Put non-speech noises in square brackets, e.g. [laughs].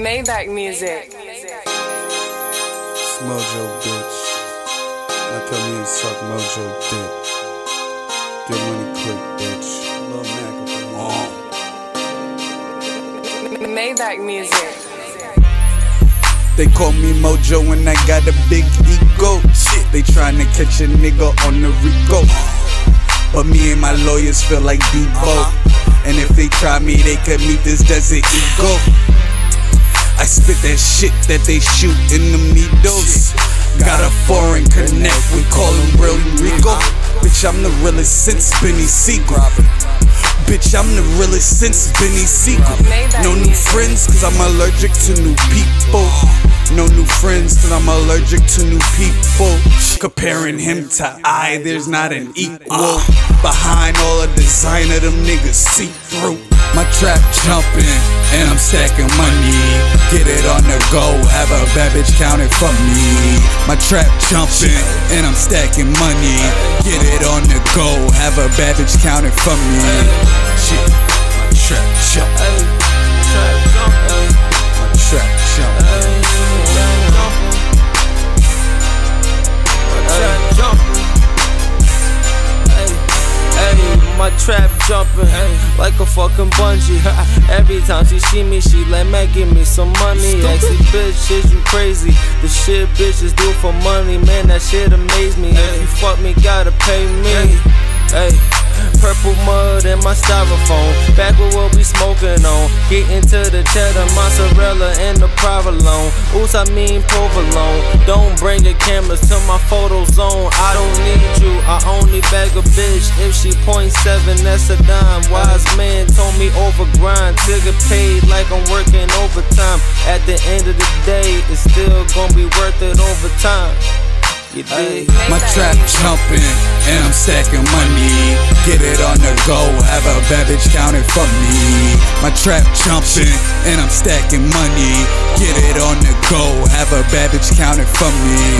Maybach music. Mojo bitch. Now come here and suck Mojo dick. Get money quick, bitch. Lil Mac up in here. Maybach music. They call me Mojo and I got a big ego. Shit, they tryna catch a nigga on the Rico. But me and my lawyers feel like Debo. Uh-huh. And if they try me, they could meet this desert ego. I spit that shit that they shoot in the meadows. Got a foreign connect, we call him Real Rico. Bitch, I'm the realest since Benny Siegel. Bitch, I'm the realest since Benny Siegel. No new friends, cause I'm allergic to new people. No new friends, cause I'm allergic to new people. Comparing him to I, there's not an equal. Behind all the design of them niggas see through. My trap jumping, and I'm stacking money. Get it on the go, have a bad bitch counting for me. My trap jumping, and I'm stacking money. Get it on the go, have a bad bitch counting for me. Shit, my trap jumping. My trap jumping. My trap jumping like a fucking bungee. [laughs] Every time she see me, she like, man, give me some money. Actually, bitch, is you crazy? The shit bitches do for money, man, that shit amaze me. If you fuck me, gotta pay me. Hey. Purple mud in my styrofoam. Back with what we smoking on. Get to the cheddar, mozzarella, and the provolone. Oops, I mean provolone. Don't bring your cameras to my photo zone. I don't need you. I only bag a bitch if she point seven. That's a dime. Wise man told me over grind. Till get paid like I'm working overtime. At the end of the day, it's still gonna be worth it over time. You dig? My trap jumping, and I'm stacking money. Get it on the go, have a bad bitch counting for me. My trap jumping, and I'm stacking money. Get it on the go, have a bad bitch counting for me.